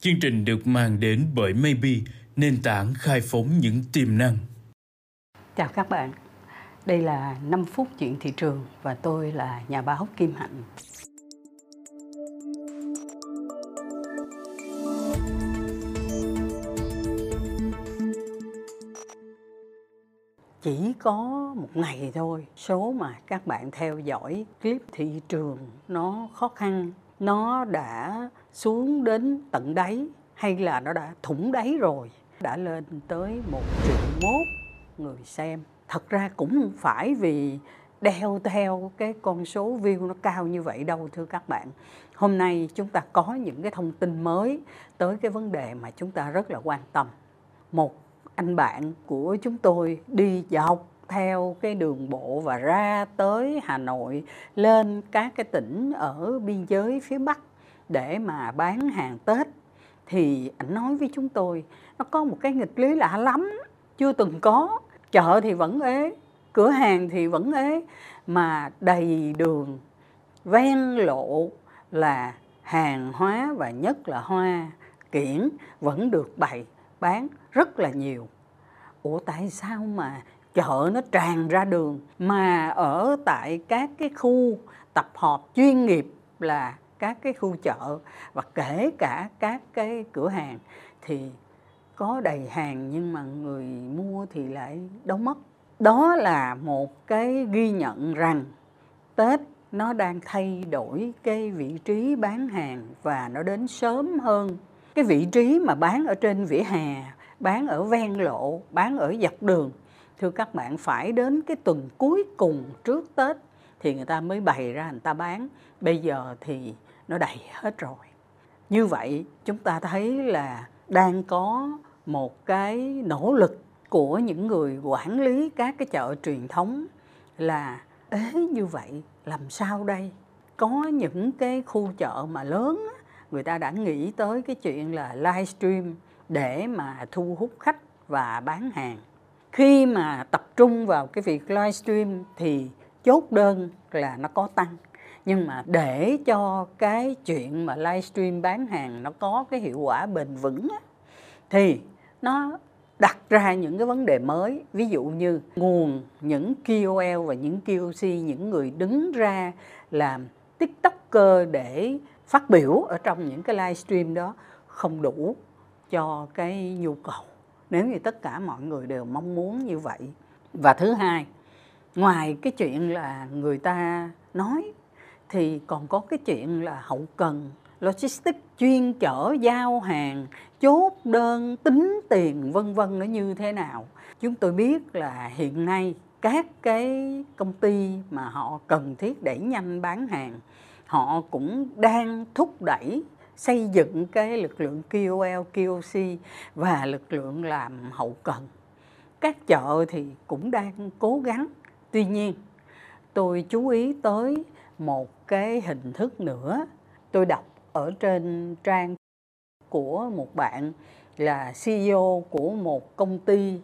Chương trình được mang đến bởi Maybe, nền tảng khai phóng những tiềm năng. Chào các bạn, đây là 5 phút chuyện thị trường và tôi là nhà báo Kim Hạnh. Chỉ có một ngày thôi, số mà các bạn theo dõi clip thị trường nó khó khăn, nó đã xuống đến tận đáy hay là nó đã thủng đáy rồi, đã lên tới một triệu mốt người xem. Thật ra cũng không phải vì đeo theo cái con số view nó cao như vậy đâu thưa các bạn. Hôm nay chúng ta có những cái thông tin mới tới cái vấn đề mà chúng ta rất là quan tâm. Một anh bạn của chúng tôi đi dọc theo cái đường bộ và ra tới Hà Nội, lên các cái tỉnh ở biên giới phía Bắc để mà bán hàng Tết. Thì anh nói với chúng tôi, nó có một cái nghịch lý lạ lắm, chưa từng có. Chợ thì vẫn ế, cửa hàng thì vẫn ế, mà đầy đường, ven lộ là hàng hóa và nhất là hoa kiển vẫn được bày bán rất là nhiều. Ủa, tại sao mà chợ nó tràn ra đường. Mà ở tại các cái khu tập hợp chuyên nghiệp là các cái khu chợ và kể cả các cái cửa hàng thì có đầy hàng nhưng mà người mua thì lại đâu mất. Đó là một cái ghi nhận rằng tết nó đang thay đổi cái vị trí bán hàng và nó đến sớm hơn. Cái vị trí mà bán ở trên vỉa hè, bán ở ven lộ, bán ở dọc đường thưa các bạn, phải đến cái tuần cuối cùng trước tết thì người ta mới bày ra người ta bán. Bây giờ thì nó đầy hết rồi. Như vậy, chúng ta thấy là đang có một cái nỗ lực của những người quản lý các cái chợ truyền thống là ế như vậy làm sao đây? Có những cái khu chợ mà lớn người ta đã nghĩ tới cái chuyện là livestream để mà thu hút khách và bán hàng khi mà tập trung vào cái việc livestream thì chốt đơn là nó có tăng. Nhưng mà để cho cái chuyện mà livestream bán hàng nó có cái hiệu quả bền vững á, thì nó đặt ra những cái vấn đề mới. Ví dụ như nguồn những KOL và những KOC những người đứng ra làm tiktoker để phát biểu ở trong những cái livestream đó không đủ cho cái nhu cầu nếu như tất cả mọi người đều mong muốn như vậy. Và thứ hai, ngoài cái chuyện là người ta nói, thì còn có cái chuyện là hậu cần, logistics chuyên chở, giao hàng, chốt đơn, tính tiền, vân vân nó như thế nào. Chúng tôi biết là hiện nay các cái công ty mà họ cần thiết đẩy nhanh bán hàng, họ cũng đang thúc đẩy xây dựng cái lực lượng KOL, KOC và lực lượng làm hậu cần. Các chợ thì cũng đang cố gắng. Tuy nhiên, tôi chú ý tới một cái hình thức nữa. Tôi đọc ở trên trang của một bạn là CEO của một công ty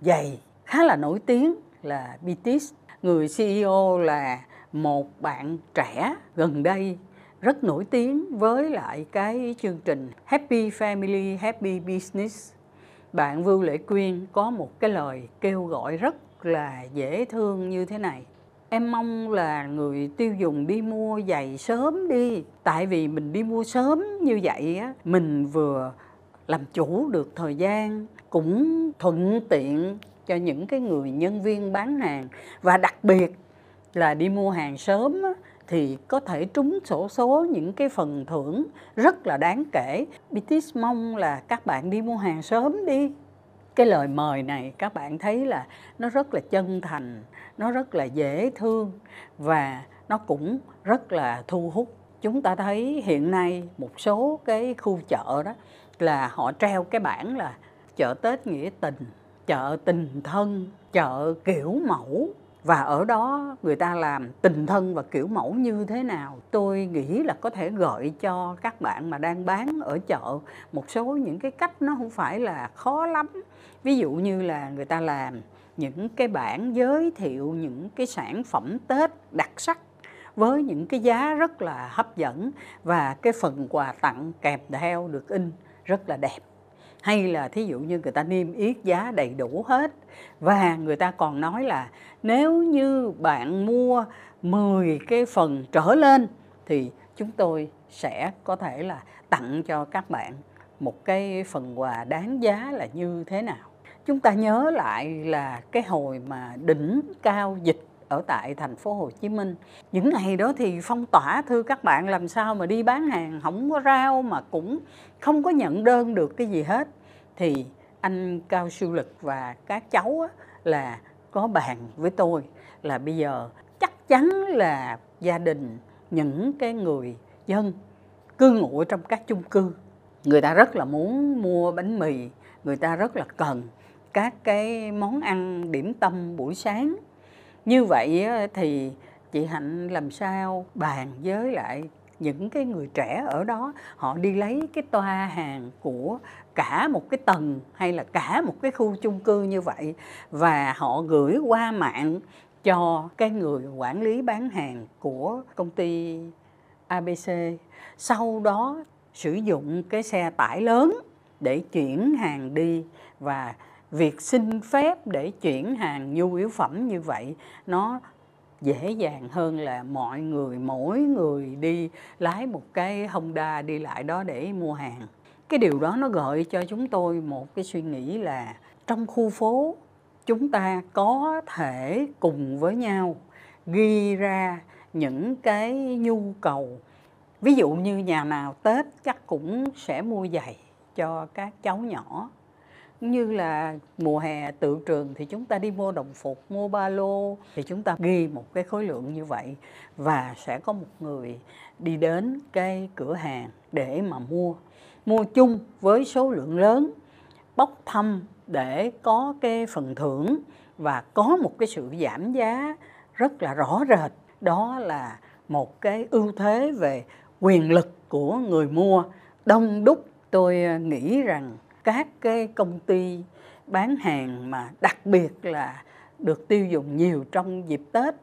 giày khá là nổi tiếng là Bitis. Người CEO là một bạn trẻ gần đây rất nổi tiếng với lại cái chương trình Happy Family Happy Business. Bạn Vưu Lệ Quyên có một cái lời kêu gọi rất là dễ thương như thế này. Em mong là người tiêu dùng đi mua giày sớm đi, tại vì mình đi mua sớm như vậy á, mình vừa làm chủ được thời gian, cũng thuận tiện cho những cái người nhân viên bán hàng và đặc biệt là đi mua hàng sớm á, thì có thể trúng sổ số những cái phần thưởng rất là đáng kể. BTS mong là các bạn đi mua hàng sớm đi. Cái lời mời này các bạn thấy là nó rất là chân thành, nó rất là dễ thương và nó cũng rất là thu hút. Chúng ta thấy hiện nay một số cái khu chợ đó là họ treo cái bảng là chợ Tết nghĩa tình, chợ tình thân, chợ kiểu mẫu và ở đó người ta làm tình thân và kiểu mẫu như thế nào, tôi nghĩ là có thể gợi cho các bạn mà đang bán ở chợ một số những cái cách nó không phải là khó lắm. Ví dụ như là người ta làm những cái bản giới thiệu những cái sản phẩm tết đặc sắc với những cái giá rất là hấp dẫn và cái phần quà tặng kèm theo được in rất là đẹp hay là thí dụ như người ta niêm yết giá đầy đủ hết, và người ta còn nói là nếu như bạn mua 10 cái phần trở lên, thì chúng tôi sẽ có thể là tặng cho các bạn một cái phần quà đáng giá là như thế nào. Chúng ta nhớ lại là cái hồi mà đỉnh cao dịch ở tại thành phố Hồ Chí Minh. Những ngày đó thì phong tỏa thưa các bạn làm sao mà đi bán hàng không có rau mà cũng không có nhận đơn được cái gì hết. Thì anh Cao Siêu Lực và các cháu á, là có bàn với tôi là bây giờ chắc chắn là gia đình những cái người dân cư ngụ trong các chung cư người ta rất là muốn mua bánh mì người ta rất là cần các cái món ăn điểm tâm buổi sáng như vậy thì chị hạnh làm sao bàn với lại những cái người trẻ ở đó? Họ đi lấy cái toa hàng của cả một cái tầng hay là cả một cái khu chung cư như vậy và họ gửi qua mạng cho cái người quản lý bán hàng của công ty ABC sau đó sử dụng cái xe tải lớn để chuyển hàng đi và việc xin phép để chuyển hàng nhu yếu phẩm như vậy, nó dễ dàng hơn là mọi người, mỗi người đi lái một cái Honda đi lại đó để mua hàng. Cái điều đó nó gợi cho chúng tôi một cái suy nghĩ là trong khu phố, chúng ta có thể cùng với nhau ghi ra những cái nhu cầu ví dụ như nhà nào tết chắc cũng sẽ mua giày cho các cháu nhỏ như là mùa hè tự trường thì chúng ta đi mua đồng phục, mua ba lô, thì chúng ta ghi một cái khối lượng như vậy và sẽ có một người đi đến cái cửa hàng để mà mua. Mua chung với số lượng lớn, bốc thăm để có cái phần thưởng và có một cái sự giảm giá rất là rõ rệt. Đó là một cái ưu thế về quyền lực của người mua. Đông đúc tôi nghĩ rằng các cái công ty bán hàng mà đặc biệt là được tiêu dùng nhiều trong dịp Tết.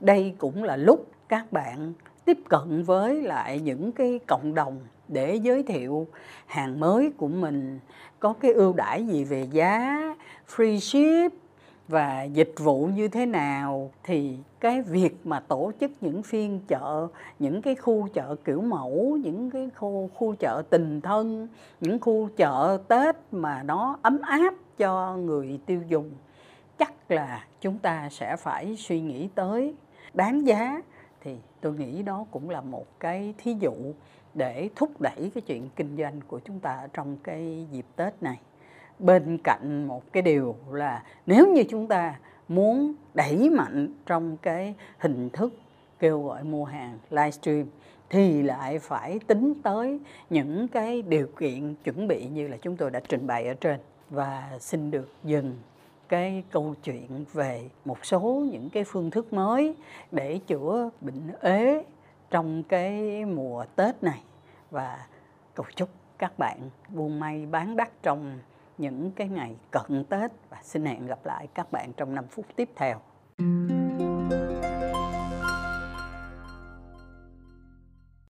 Đây cũng là lúc các bạn tiếp cận với lại những cái cộng đồng để giới thiệu hàng mới của mình. Có cái ưu đãi gì về giá, free ship và dịch vụ như thế nào thì cái việc mà tổ chức những phiên chợ, những cái khu chợ kiểu mẫu, những cái khu khu chợ tình thân, những khu chợ tết mà nó ấm áp cho người tiêu dùng, chắc là chúng ta sẽ phải suy nghĩ tới. Đáng giá thì tôi nghĩ đó cũng là một cái thí dụ để thúc đẩy cái chuyện kinh doanh của chúng ta trong cái dịp tết này bên cạnh một cái điều là nếu như chúng ta muốn đẩy mạnh trong cái hình thức kêu gọi mua hàng livestream thì lại phải tính tới những cái điều kiện chuẩn bị như là chúng tôi đã trình bày ở trên. Và xin được dừng cái câu chuyện về một số những cái phương thức mới để chữa bệnh ế trong cái mùa Tết này. Và cầu chúc các bạn buôn may bán đắt trong những cái ngày cận Tết và xin hẹn gặp lại các bạn trong 5 phút tiếp theo.